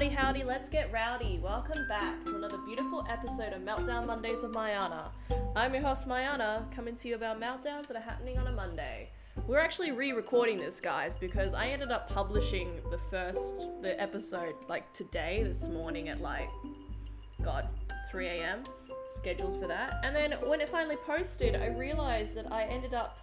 Howdy, howdy, let's get rowdy. Welcome back to another beautiful episode of Meltdown Mondays with Mayana. I'm your host, Mayana, coming to you about meltdowns that are happening on a Monday. We're actually re recording this, guys, because I ended up publishing the first the episode like today, this morning at like, God, 3 a.m. scheduled for that. And then when it finally posted, I realized that I ended up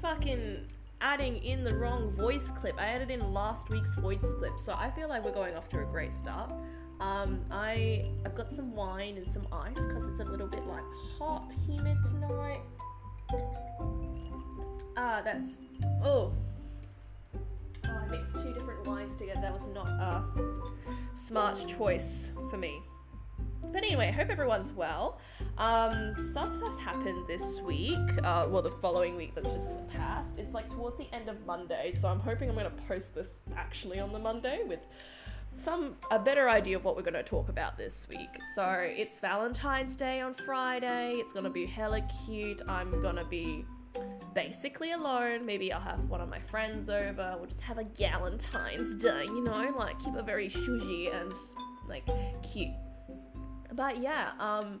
fucking adding in the wrong voice clip. I added in last week's voice clip, so I feel like we're going off to a great start. Um, I I've got some wine and some ice because it's a little bit like hot humid tonight. Ah, that's oh. Oh, I mixed two different wines together. That was not a smart choice for me. But anyway, I hope everyone's well. Um, stuff has happened this week. Uh, well, the following week that's just passed. It's like towards the end of Monday, so I'm hoping I'm going to post this actually on the Monday with some a better idea of what we're going to talk about this week. So it's Valentine's Day on Friday. It's going to be hella cute. I'm going to be basically alone. Maybe I'll have one of my friends over. We'll just have a Galentine's Day, you know, like keep it very shushy and like cute. But yeah, um,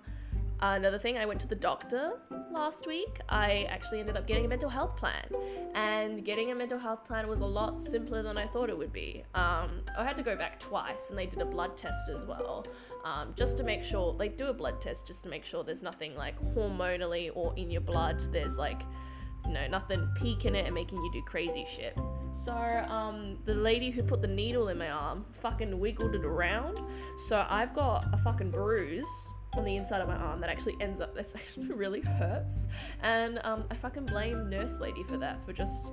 another thing, I went to the doctor last week. I actually ended up getting a mental health plan, and getting a mental health plan was a lot simpler than I thought it would be. Um, I had to go back twice, and they did a blood test as well, um, just to make sure they do a blood test just to make sure there's nothing like hormonally or in your blood. There's like you know, nothing peeking it and making you do crazy shit. So, um, the lady who put the needle in my arm fucking wiggled it around. So I've got a fucking bruise on the inside of my arm that actually ends up this actually really hurts and um, i fucking blame nurse lady for that for just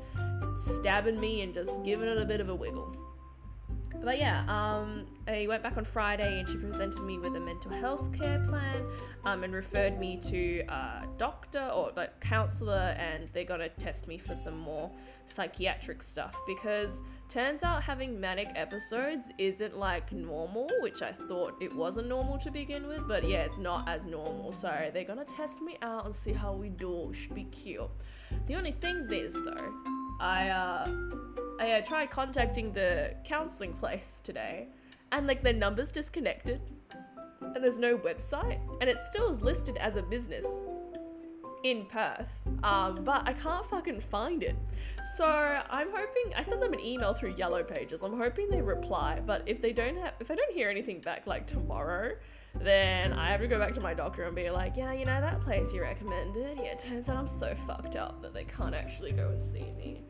stabbing me and just giving it a bit of a wiggle but yeah, um, I went back on Friday and she presented me with a mental health care plan um, and referred me to a doctor or like counselor, and they're gonna test me for some more psychiatric stuff because turns out having manic episodes isn't like normal, which I thought it wasn't normal to begin with, but yeah, it's not as normal. So they're gonna test me out and see how we do. Should be cute. The only thing is though, I uh I uh, tried contacting the counseling place today, and like their number's disconnected, and there's no website, and it still is listed as a business in Perth, um, but I can't fucking find it. So I'm hoping I sent them an email through Yellow Pages. I'm hoping they reply, but if they don't have, if I don't hear anything back like tomorrow, then I have to go back to my doctor and be like, yeah, you know that place you recommended. Yeah, turns out I'm so fucked up that they can't actually go and see me.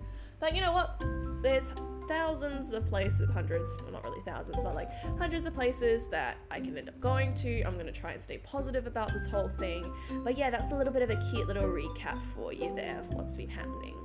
But you know what? There's thousands of places, hundreds, well, not really thousands, but like hundreds of places that I can end up going to. I'm gonna try and stay positive about this whole thing. But yeah, that's a little bit of a cute little recap for you there of what's been happening.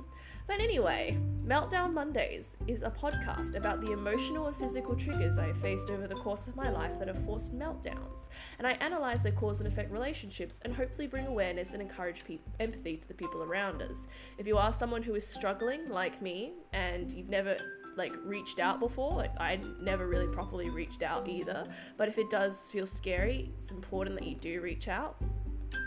But anyway, Meltdown Mondays is a podcast about the emotional and physical triggers I have faced over the course of my life that have forced meltdowns. And I analyze their cause and effect relationships and hopefully bring awareness and encourage pe- empathy to the people around us. If you are someone who is struggling like me and you've never like reached out before. Like I never really properly reached out either. But if it does feel scary, it's important that you do reach out.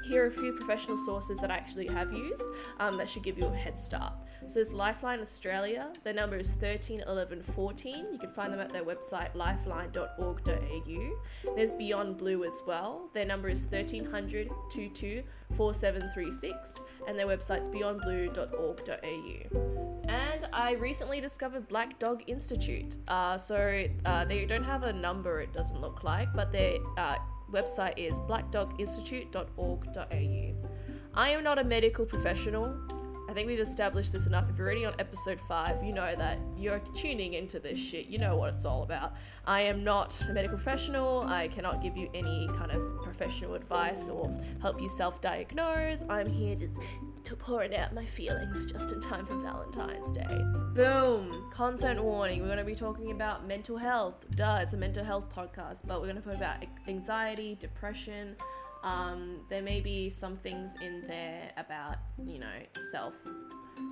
Here are a few professional sources that I actually have used um, that should give you a head start. So there's Lifeline Australia. Their number is 13 11 14. You can find them at their website lifeline.org.au. There's Beyond Blue as well. Their number is 1300 22 4736 and their website's beyondblue.org.au. And I recently discovered Black Dog Institute. Uh, so uh, they don't have a number, it doesn't look like, but their uh, website is blackdoginstitute.org.au. I am not a medical professional. I think we've established this enough. If you're already on episode 5, you know that you're tuning into this shit. You know what it's all about. I am not a medical professional. I cannot give you any kind of professional advice or help you self diagnose. I'm here just to pouring out my feelings just in time for Valentine's Day. Boom! Content warning. We're going to be talking about mental health. Duh, it's a mental health podcast, but we're going to talk about anxiety, depression, um, there may be some things in there about, you know, self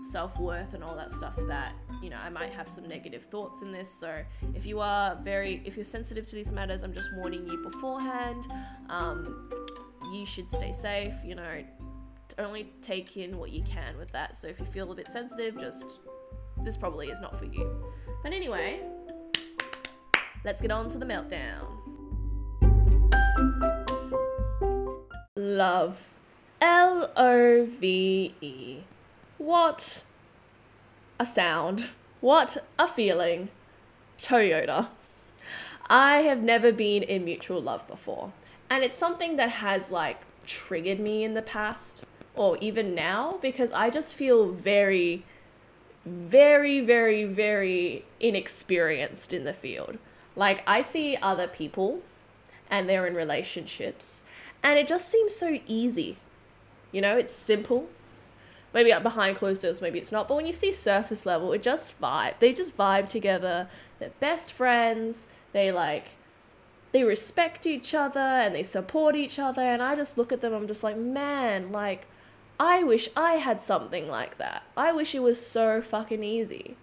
self worth and all that stuff that, you know, I might have some negative thoughts in this. So if you are very, if you're sensitive to these matters, I'm just warning you beforehand. Um, you should stay safe, you know, only take in what you can with that. So if you feel a bit sensitive, just this probably is not for you. But anyway, let's get on to the meltdown. Love. L O V E. What a sound. What a feeling. Toyota. I have never been in mutual love before. And it's something that has like triggered me in the past or even now because I just feel very, very, very, very inexperienced in the field. Like, I see other people and they're in relationships, and it just seems so easy. You know, it's simple. Maybe behind closed doors, maybe it's not. But when you see surface level, it just vibe. They just vibe together. They're best friends. They like they respect each other and they support each other and I just look at them I'm just like man like I wish I had something like that. I wish it was so fucking easy.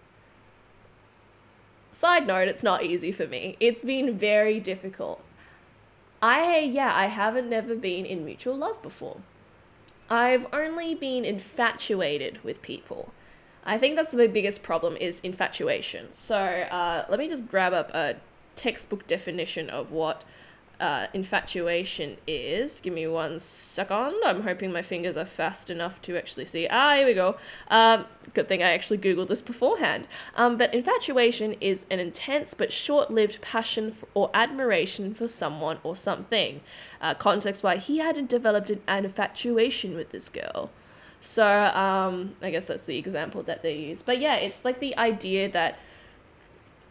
Side note, it's not easy for me. It's been very difficult. I yeah, I haven't never been in mutual love before. I've only been infatuated with people. I think that's the biggest problem is infatuation. So uh, let me just grab up a textbook definition of what uh, infatuation is. Give me one second. I'm hoping my fingers are fast enough to actually see. Ah, here we go. Um, good thing I actually Googled this beforehand. Um, but infatuation is an intense but short lived passion for, or admiration for someone or something. Uh, context why he hadn't developed an infatuation with this girl. So um, I guess that's the example that they use. But yeah, it's like the idea that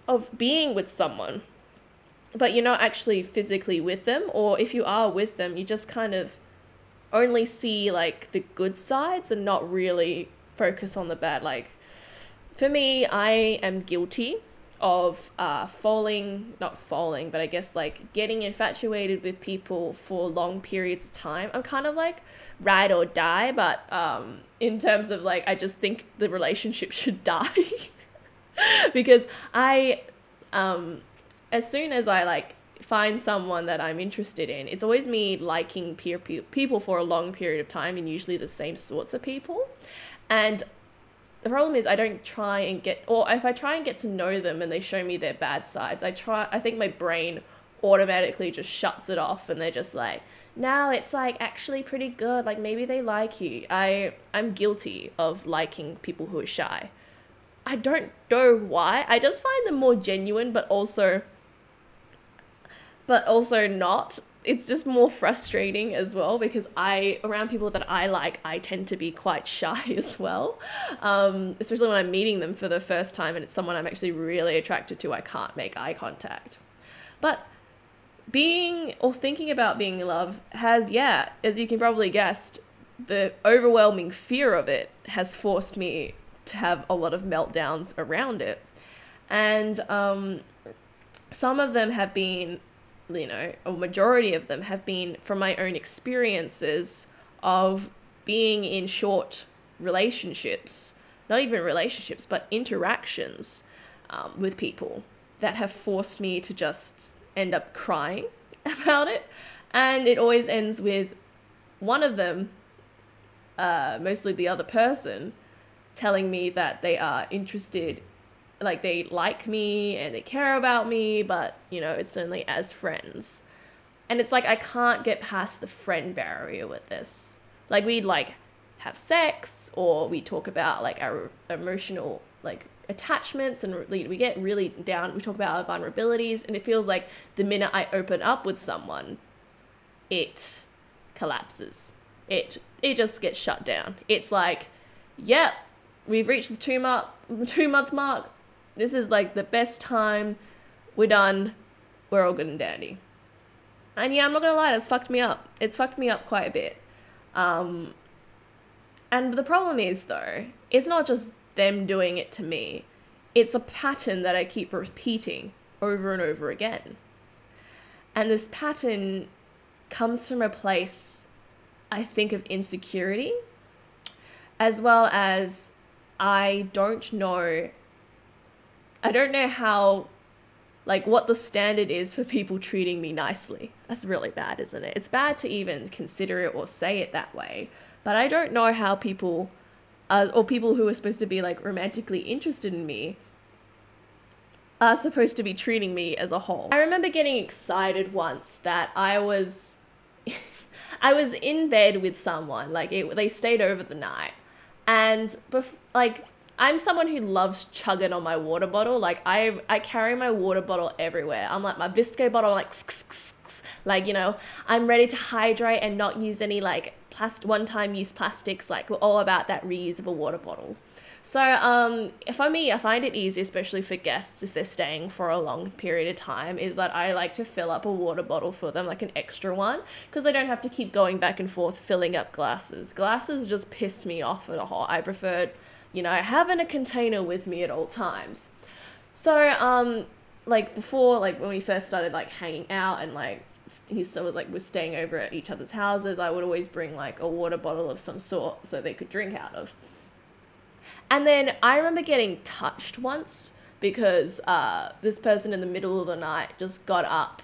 of being with someone but you're not actually physically with them or if you are with them you just kind of only see like the good sides and not really focus on the bad. Like for me i am guilty of uh, falling not falling but i guess like getting infatuated with people for long periods of time. I'm kind of like ride or die but um, in terms of like i just think the relationship should die. Because i um, as soon as I like find someone that I'm interested in, it's always me liking peer, peer people for a long period of time and usually the same sorts of people. And the problem is I don't try and get or if I try and get to know them and they show me their bad sides, I try I think my brain automatically just shuts it off and they're just like "No, it's like actually pretty good like maybe they like you i i'm guilty of liking people who are shy i don't know why i just find them more genuine but also but also not. It's just more frustrating as well because I, around people that I like, I tend to be quite shy as well. Um, especially when I'm meeting them for the first time and it's someone I'm actually really attracted to, I can't make eye contact. But being or thinking about being in love has, yeah, as you can probably guess, the overwhelming fear of it has forced me to have a lot of meltdowns around it. And um, some of them have been you know, a majority of them have been from my own experiences of being in short relationships, not even relationships, but interactions um, with people that have forced me to just end up crying about it. And it always ends with one of them, uh, mostly the other person, telling me that they are interested like they like me and they care about me, but you know, it's only as friends. And it's like I can't get past the friend barrier with this. Like we'd like have sex or we talk about like our emotional like attachments and we get really down we talk about our vulnerabilities and it feels like the minute I open up with someone it collapses. It it just gets shut down. It's like, yeah, we've reached the two month two month mark this is like the best time. We're done. We're all good and dandy. And yeah, I'm not gonna lie, that's fucked me up. It's fucked me up quite a bit. Um, and the problem is, though, it's not just them doing it to me, it's a pattern that I keep repeating over and over again. And this pattern comes from a place, I think, of insecurity, as well as I don't know I don't know how, like, what the standard is for people treating me nicely. That's really bad, isn't it? It's bad to even consider it or say it that way. But I don't know how people, uh, or people who are supposed to be like romantically interested in me, are supposed to be treating me as a whole. I remember getting excited once that I was I was in bed with someone, like it, they stayed over the night. And bef- like I'm someone who loves chugging on my water bottle. Like I I carry my water bottle everywhere. I'm like my Visco bottle like like you know, I'm ready to hydrate and not use any like plastic one-time use plastics. Like we're all about that reusable water bottle. So um, for me, I find it easy, especially for guests if they're staying for a long period of time, is that I like to fill up a water bottle for them, like an extra one, because they don't have to keep going back and forth filling up glasses. Glasses just piss me off at all. I prefer, you know, having a container with me at all times. So um, like before, like when we first started like hanging out and like he still like was staying over at each other's houses, I would always bring like a water bottle of some sort so they could drink out of. And then I remember getting touched once because uh, this person in the middle of the night just got up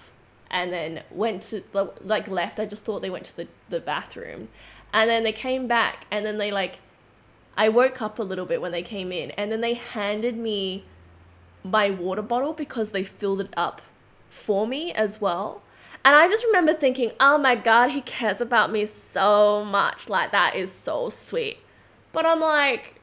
and then went to the like left. I just thought they went to the, the bathroom. And then they came back and then they like I woke up a little bit when they came in and then they handed me my water bottle because they filled it up for me as well. And I just remember thinking, oh my God, he cares about me so much. Like, that is so sweet. But I'm like,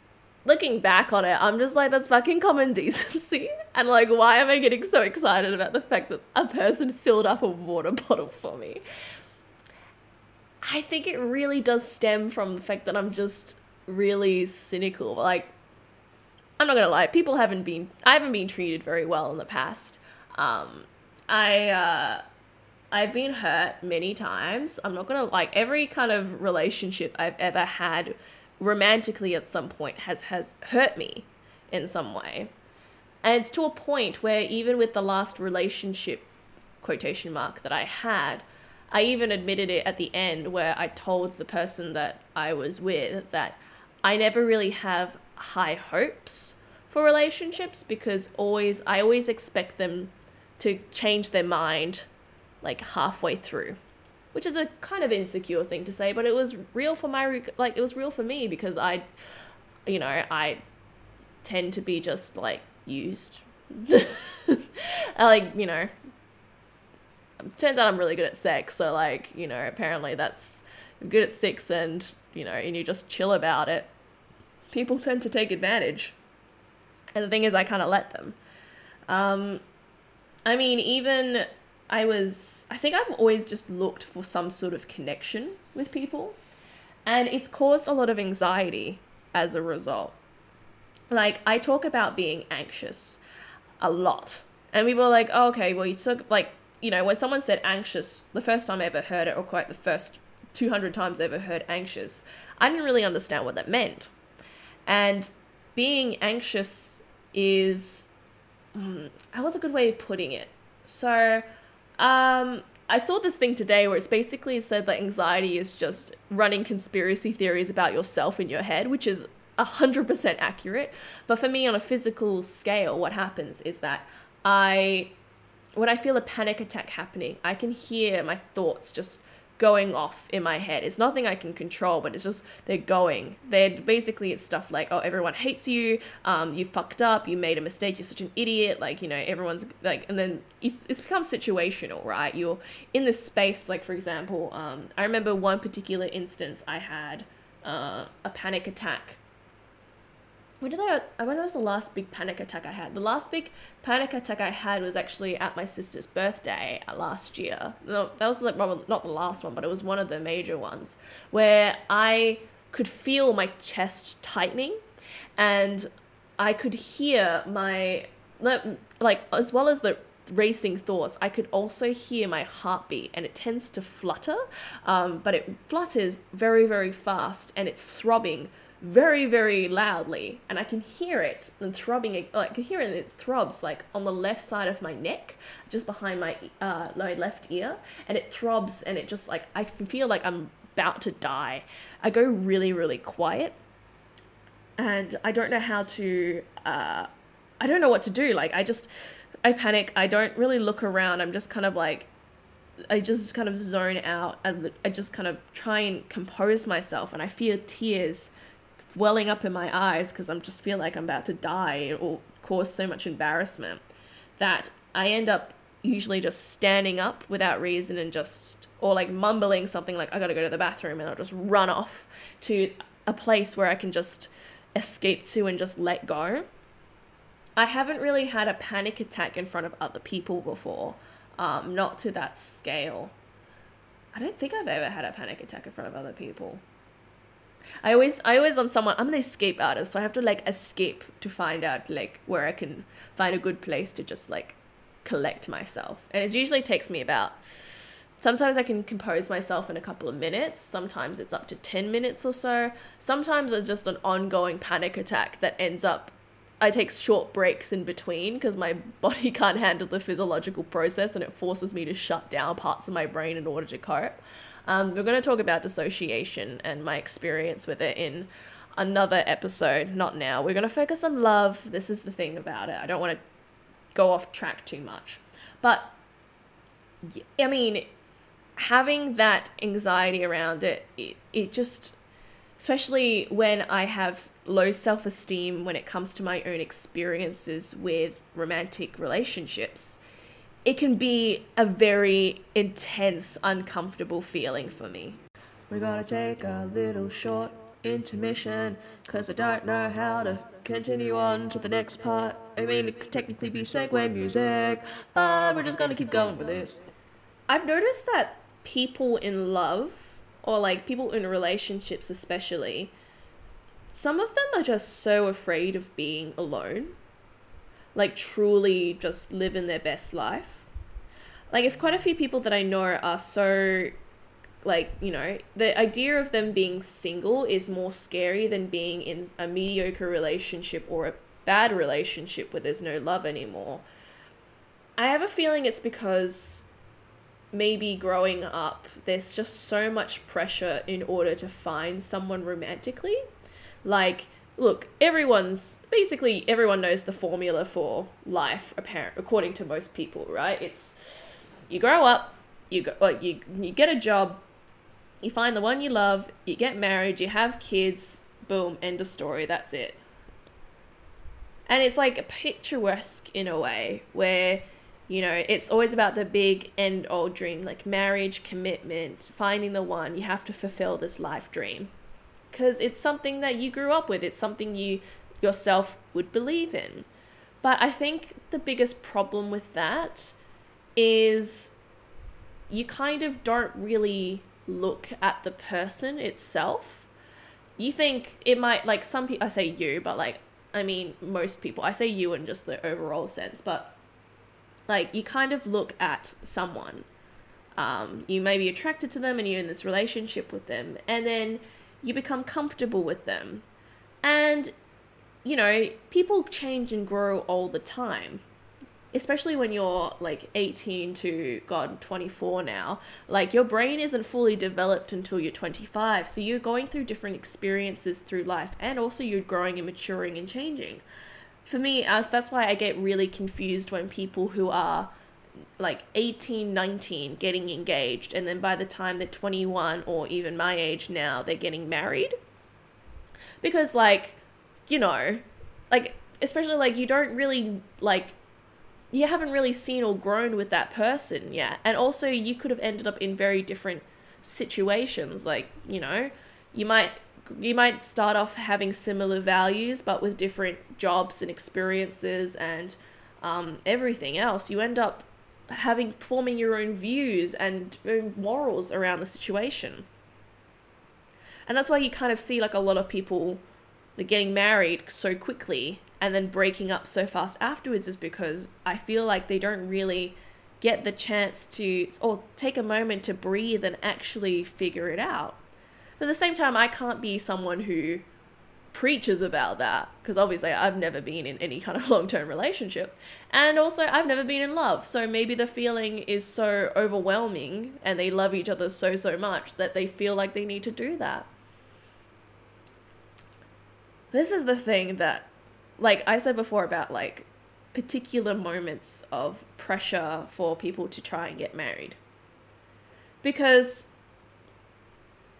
looking back on it, I'm just like, that's fucking common decency. And like, why am I getting so excited about the fact that a person filled up a water bottle for me? I think it really does stem from the fact that I'm just really cynical. Like, I'm not gonna lie, people haven't been, I haven't been treated very well in the past. Um, I, uh, I've been hurt many times. I'm not gonna like every kind of relationship I've ever had romantically at some point has has hurt me in some way. And it's to a point where even with the last relationship quotation mark that I had, I even admitted it at the end where I told the person that I was with that I never really have high hopes for relationships because always I always expect them to change their mind like halfway through which is a kind of insecure thing to say, but it was real for my like it was real for me because I, you know, I tend to be just like used. I like you know. Turns out I'm really good at sex, so like you know, apparently that's I'm good at sex, and you know, and you just chill about it. People tend to take advantage, and the thing is, I kind of let them. Um, I mean, even I was, I think I've always just looked for some sort of connection with people. And it's caused a lot of anxiety as a result. Like, I talk about being anxious a lot. And people are like, oh, okay, well, you took, like, you know, when someone said anxious, the first time I ever heard it, or quite the first 200 times ever heard anxious, I didn't really understand what that meant. And being anxious is, mm, that was a good way of putting it. So, um, I saw this thing today where it's basically said that anxiety is just running conspiracy theories about yourself in your head, which is 100% accurate. But for me, on a physical scale, what happens is that I, when I feel a panic attack happening, I can hear my thoughts just going off in my head. It's nothing I can control, but it's just they're going. They're basically it's stuff like, oh, everyone hates you. Um, you fucked up. You made a mistake. You're such an idiot. Like you know, everyone's like, and then it's, it's become situational, right? You're in this space. Like for example, um, I remember one particular instance I had uh, a panic attack when did I? When was the last big panic attack I had? The last big panic attack I had was actually at my sister's birthday uh, last year. That was not the last one, but it was one of the major ones where I could feel my chest tightening, and I could hear my like as well as the racing thoughts, I could also hear my heartbeat, and it tends to flutter, um, but it flutters very very fast, and it's throbbing very very loudly and i can hear it and throbbing like i can hear it in its throbs like on the left side of my neck just behind my uh my left ear and it throbs and it just like i feel like i'm about to die. I go really really quiet and i don't know how to uh i don't know what to do like i just i panic i don't really look around i'm just kind of like I just kind of zone out and I just kind of try and compose myself and I feel tears welling up in my eyes because I'm just feel like I'm about to die or cause so much embarrassment. that I end up usually just standing up without reason and just or like mumbling something like I got to go to the bathroom and I'll just run off to a place where I can just escape to and just let go. I haven't really had a panic attack in front of other people before, um, not to that scale. I don't think I've ever had a panic attack in front of other people. I always, I always, am someone. I'm an escape artist, so I have to like escape to find out like where I can find a good place to just like collect myself, and it usually takes me about Sometimes I can compose myself in a couple of minutes. Sometimes it's up to 10 minutes or so. Sometimes it's just an ongoing panic attack that ends up, I take short breaks in between because my body can't handle the physiological process and it forces me to shut down parts of my brain in order to cope. Um, we're going to talk about dissociation and my experience with it in another episode, not now. We're going to focus on love. This is the thing about it. I don't want to go off track too much. But, I mean, having that anxiety around it, it, it just, especially when I have low self esteem when it comes to my own experiences with romantic relationships, it can be a very intense, uncomfortable feeling for me. We're gonna take a little short intermission, cause I don't know how to continue on to the next part. I mean, it could technically be segue music, but we're just gonna keep going with this. I've noticed that people in love or like people in relationships especially some of them are just so afraid of being alone like truly just living their best life like if quite a few people that i know are so like you know the idea of them being single is more scary than being in a mediocre relationship or a bad relationship where there's no love anymore i have a feeling it's because maybe growing up, there's just so much pressure in order to find someone romantically. Like, look, everyone's basically everyone knows the formula for life, apparent according to most people, right? It's you grow up, you go, well, you you get a job, you find the one you love, you get married, you have kids, boom, end of story. That's it. And it's like picturesque in a way where you know, it's always about the big end all dream, like marriage, commitment, finding the one. You have to fulfill this life dream because it's something that you grew up with, it's something you yourself would believe in. But I think the biggest problem with that is you kind of don't really look at the person itself. You think it might, like some people, I say you, but like, I mean, most people, I say you in just the overall sense, but like you kind of look at someone. Um, you may be attracted to them and you're in this relationship with them, and then you become comfortable with them. And, you know, people change and grow all the time. Especially when you're like 18 to, God, 24 now. Like, your brain isn't fully developed until you're 25. So you're going through different experiences through life, and also you're growing and maturing and changing for me, uh, that's why I get really confused when people who are like 18, 19 getting engaged, and then by the time they're 21 or even my age now, they're getting married. Because, like, you know, like, especially like you don't really like you haven't really seen or grown with that person yet. And also, you could have ended up in very different situations. Like, you know, you might you might start off having similar values, but with different jobs and experiences and um, everything else. You end up having forming your own views and own morals around the situation. And that's why you kind of see like a lot of people like getting married so quickly and then breaking up so fast afterwards is because I feel like they don't really get the chance to or take a moment to breathe and actually figure it out. But at the same time, I can't be someone who preaches about that because obviously I've never been in any kind of long term relationship. And also, I've never been in love. So maybe the feeling is so overwhelming and they love each other so, so much that they feel like they need to do that. This is the thing that, like I said before about like particular moments of pressure for people to try and get married. Because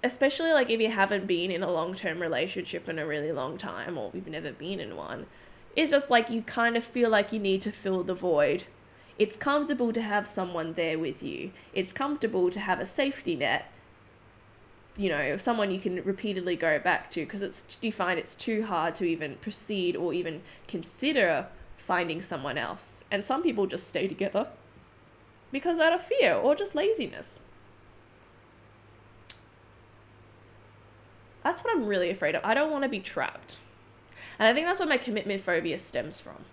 especially like if you haven't been in a long term relationship in a really long time or you've never been in one, It's just like you kind of feel like you need to fill the void. It's comfortable to have someone there with you. It's comfortable to have a safety net. You know, someone you can repeatedly go back to because it's you find it's too hard to even proceed or even consider finding someone else. And some people just stay together because out of fear or just laziness. That's what I'm really afraid of. I don't want to be trapped. And I think that's where my commitment phobia stems from.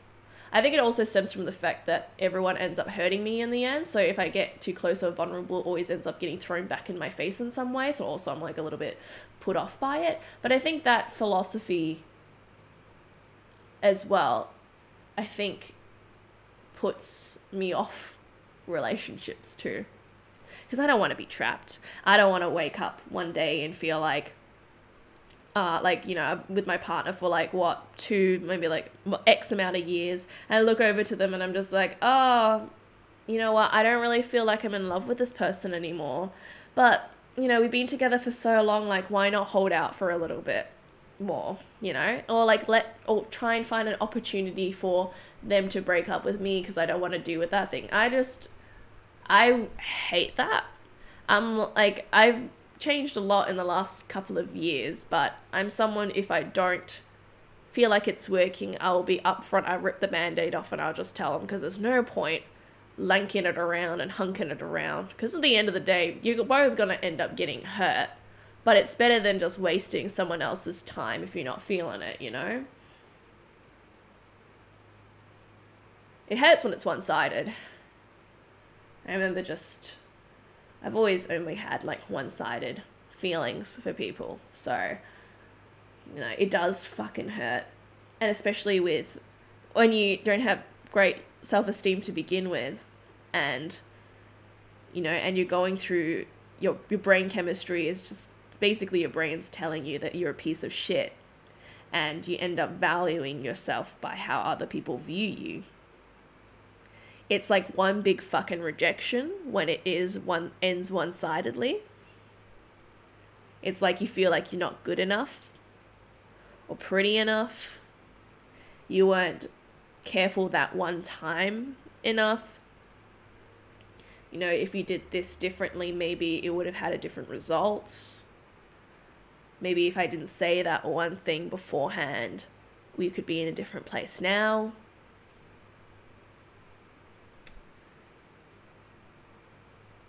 I think it also stems from the fact that everyone ends up hurting me in the end. So if I get too close or vulnerable, it always ends up getting thrown back in my face in some way. So also I'm like a little bit put off by it. But I think that philosophy as well, I think puts me off relationships too. Because I don't want to be trapped. I don't want to wake up one day and feel like, uh, like you know with my partner for like what two maybe like x amount of years and i look over to them and i'm just like oh you know what? I don't really feel like i'm in love with this person anymore. But you know we've been together for so long like why not hold out for a little bit more you know? Or like let or try and find an opportunity for them to break up with me because i don't want to do with that thing. I just i hate that. I'm like i've changed a lot in the last couple of years, but I'm someone if I don't feel like it's working, I'll be upfront. I rip the band-aid off and I'll just tell them because there's no point lanking it around and hunking it around because at the end of the day, you're both going to end up getting hurt. But it's better than just wasting someone else's time if you're not feeling it, you know? It hurts when it's one sided. I remember just I've always only had like one sided feelings for people. So, you know, it does fucking hurt. And especially with when you don't have great self esteem to begin with and you know, and you're going through your your brain chemistry is just basically your brain's telling you that you're a piece of shit and you end up valuing yourself by how other people view you it's like one big fucking rejection when it is one ends one-sidedly. It's like you feel like you're not good enough or pretty enough. You weren't careful that one time enough. You know if you did this differently maybe it would have had a different result. Maybe if i didn't say that one thing beforehand we could be in a different place now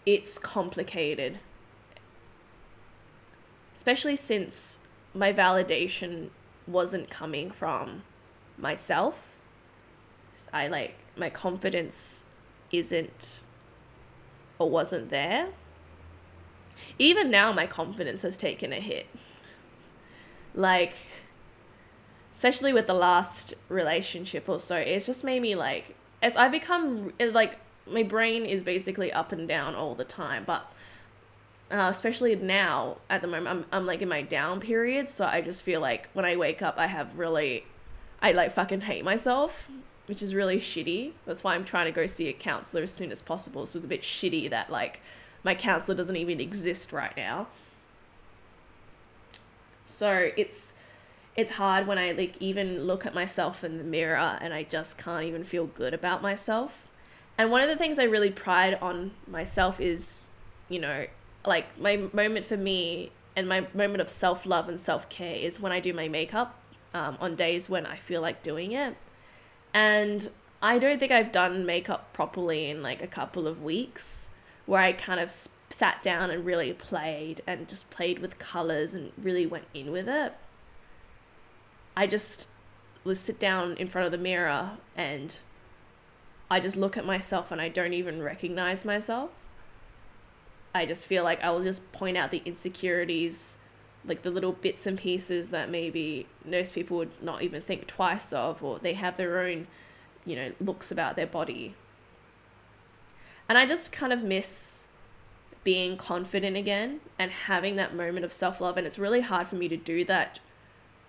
it's complicated. Especially since my validation wasn't coming from myself. I like my confidence isn't or wasn't there. Even now, my confidence has taken a hit. Like, especially with the last relationship or so, it's just made me like, it's, I become like my brain is basically up and down all the time but uh, especially now at the moment I'm, I'm like in my down period so i just feel like when i wake up i have really i like fucking hate myself which is really shitty. That's why i'm trying to go see a counselor as soon as possible so it's a bit shitty that like my counselor doesn't even exist right now. So it's it's hard when i like even look at myself in the mirror and i just can't even feel good about myself and one of the things I really pride on myself is, you know, like my moment for me and my moment of self love and self care is when I do my makeup um, on days when I feel like doing it. And I don't think I've done makeup properly in like a couple of weeks where I kind of sat down and really played and just played with colors and really went in with it. I just was sit down in front of the mirror and I just look at myself and I don't even recognize myself. I just feel like I will just point out the insecurities, like the little bits and pieces that maybe most people would not even think twice of, or they have their own, you know, looks about their body. And I just kind of miss being confident again and having that moment of self love. And it's really hard for me to do that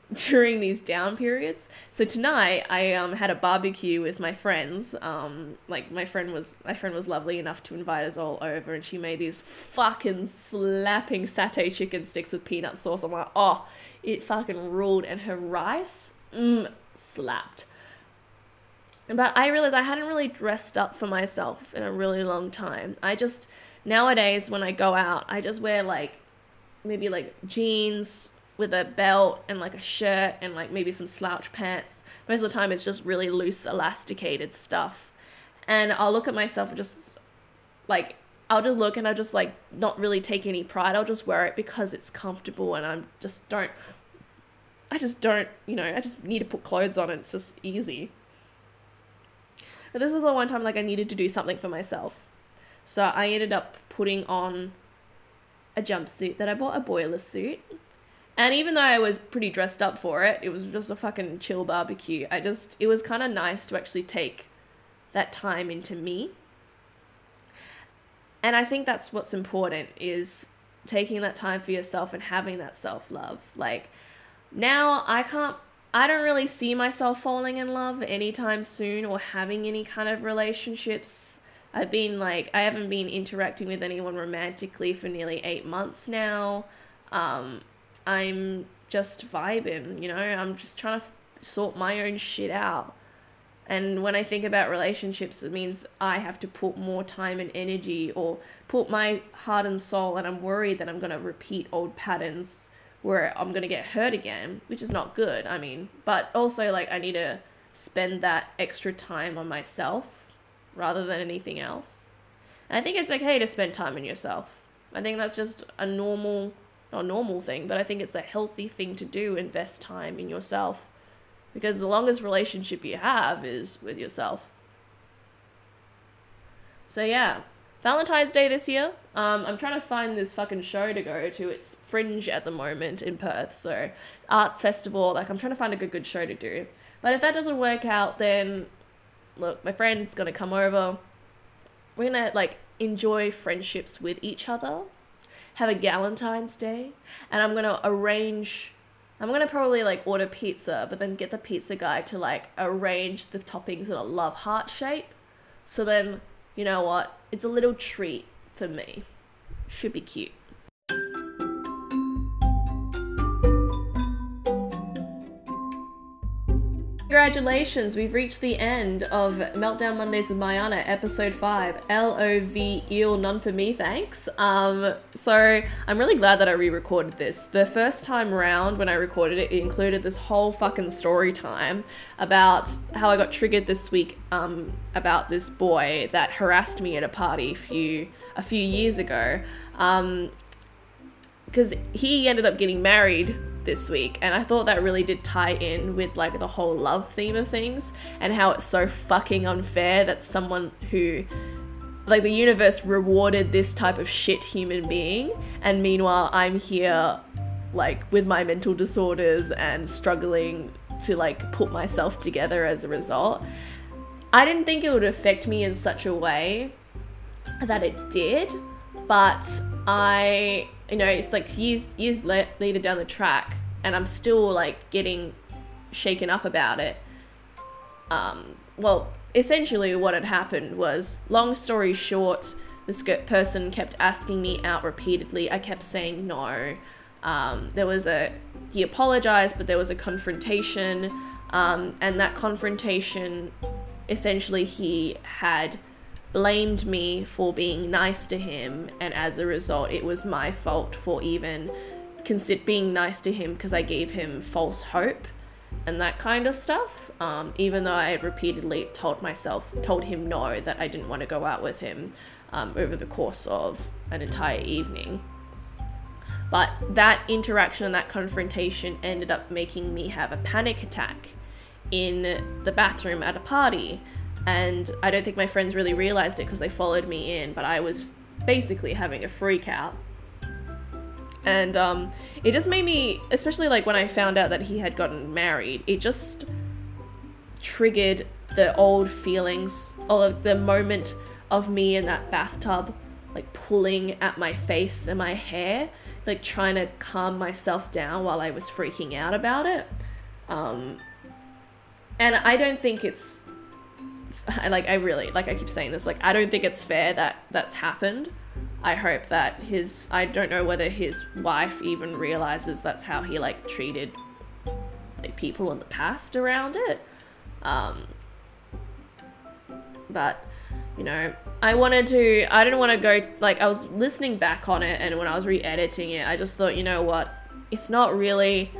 during these down periods. So tonight I um had a barbecue with my friends. Um like my friend was my friend was lovely enough to invite us all over and she made these fucking slapping satay chicken sticks with peanut sauce. I'm like, "Oh, it fucking ruled and her rice mm, slapped." but I realized I hadn't really dressed up for myself in a really long time. I just nowadays when I go out, I just wear like maybe like jeans with a belt and like a shirt and like maybe some slouch pants. Most of the time it's just really loose elasticated stuff. And I'll look at myself and just like I'll just look and I'll just like not really take any pride. I'll just wear it because it's comfortable and I'm just don't I just don't, you know, I just need to put clothes on and it's just easy. But this was the one time like I needed to do something for myself. So I ended up putting on a jumpsuit that I bought a boiler suit. And even though I was pretty dressed up for it, it was just a fucking chill barbecue. I just it was kind of nice to actually take that time into me. And I think that's what's important is taking that time for yourself and having that self-love. Like now I can't I don't really see myself falling in love anytime soon or having any kind of relationships. I've been like, I haven't been interacting with anyone romantically for nearly eight months now. Um, I'm just vibing, you know, I'm just trying to sort my own shit out. And when I think about relationships, it means I have to put more time and energy or put my heart and soul, and I'm worried that I'm going to repeat old patterns where I'm going to get hurt again, which is not good. I mean, but also like I need to spend that extra time on myself rather than anything else. And I think it's okay to spend time on yourself. I think that's just a normal, not a normal thing, but I think it's a healthy thing to do, invest time in yourself. Because the longest relationship you have is with yourself. So yeah, Valentine's Day this year. Um, I'm trying to find this fucking show to go to. It's Fringe at the moment in Perth, so arts festival. Like I'm trying to find a good good show to do. But if that doesn't work out, then look, my friend's gonna come over. We're gonna like enjoy friendships with each other, have a Galentine's Day, and I'm gonna arrange. I'm gonna probably like order pizza, but then get the pizza guy to like arrange the toppings in a love heart shape. So then, you know what? It's a little treat for me. Should be cute. Congratulations, we've reached the end of Meltdown Mondays with Mayana, episode 5. L-O-V eel, none for me, thanks. Um, so I'm really glad that I re-recorded this. The first time round when I recorded it, it included this whole fucking story time about how I got triggered this week um, about this boy that harassed me at a party a few, a few years ago. Um, because he ended up getting married this week and I thought that really did tie in with like the whole love theme of things and how it's so fucking unfair that someone who like the universe rewarded this type of shit human being and meanwhile I'm here like with my mental disorders and struggling to like put myself together as a result. I didn't think it would affect me in such a way that it did, but I you know, it's like years years later down the track, and I'm still like getting shaken up about it. Um, well, essentially, what had happened was, long story short, this person kept asking me out repeatedly. I kept saying no. Um, there was a he apologized, but there was a confrontation, um, and that confrontation, essentially, he had blamed me for being nice to him, and as a result, it was my fault for even consider being nice to him because I gave him false hope and that kind of stuff. Um, even though I repeatedly told myself, told him no, that I didn't want to go out with him um, over the course of an entire evening. But that interaction and that confrontation ended up making me have a panic attack in the bathroom at a party and I don't think my friends really realized it because they followed me in, but I was basically having a freak out. And um, it just made me, especially like when I found out that he had gotten married, it just triggered the old feelings, or the moment of me in that bathtub, like pulling at my face and my hair, like trying to calm myself down while I was freaking out about it. Um, and I don't think it's I like I really like I keep saying this like I don't think it's fair that that's happened. I hope that his I don't know whether his wife even realizes that's how he like treated like people in the past around it. Um but you know, I wanted to, I didn't want to go, like, I was listening back on it, and when I was re editing it, I just thought, you know what, it's not really,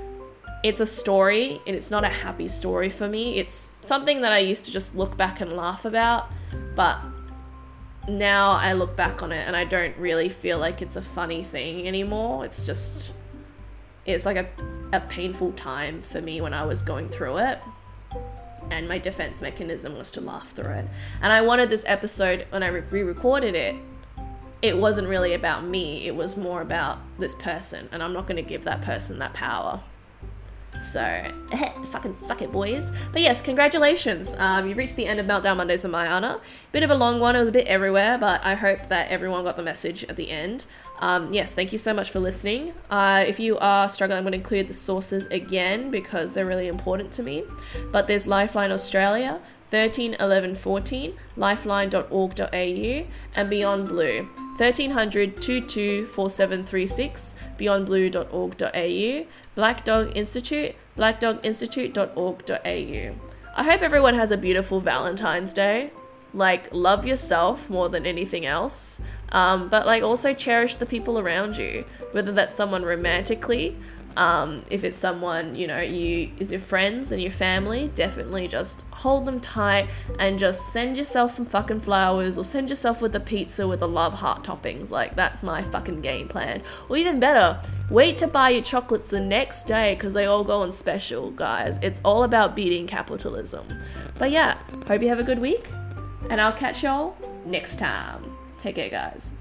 it's a story, and it's not a happy story for me. It's something that I used to just look back and laugh about, but now I look back on it and I don't really feel like it's a funny thing anymore. It's just, it's like a, a painful time for me when I was going through it and my defense mechanism was to laugh through it. And I wanted this episode, when I re recorded it, it wasn't really about me, it was more about this person, and I'm not going to give that person that power. So, fucking suck it, boys. But yes, congratulations. Um, you've reached the end of Meltdown Mondays with Mayana. Bit of a long one, it was a bit everywhere, but I hope that everyone got the message at the end. Um, yes, thank you so much for listening. Uh, if you are struggling, I'm going to include the sources again because they're really important to me. But there's Lifeline Australia, 13 11 14, lifeline.org.au, and Beyond Blue, 1300 22 4736, beyondblue.org.au, Black Dog Institute, blackdoginstitute.org.au. I hope everyone has a beautiful Valentine's Day. Like, love yourself more than anything else. Um, but like also cherish the people around you, whether that's someone romantically, um, if it's someone you know you is your friends and your family, definitely just hold them tight and just send yourself some fucking flowers or send yourself with a pizza with a love heart toppings. Like that's my fucking game plan. Or even better, wait to buy your chocolates the next day because they all go on special, guys. It's all about beating capitalism. But yeah, hope you have a good week, and I'll catch y'all next time. Take care, guys.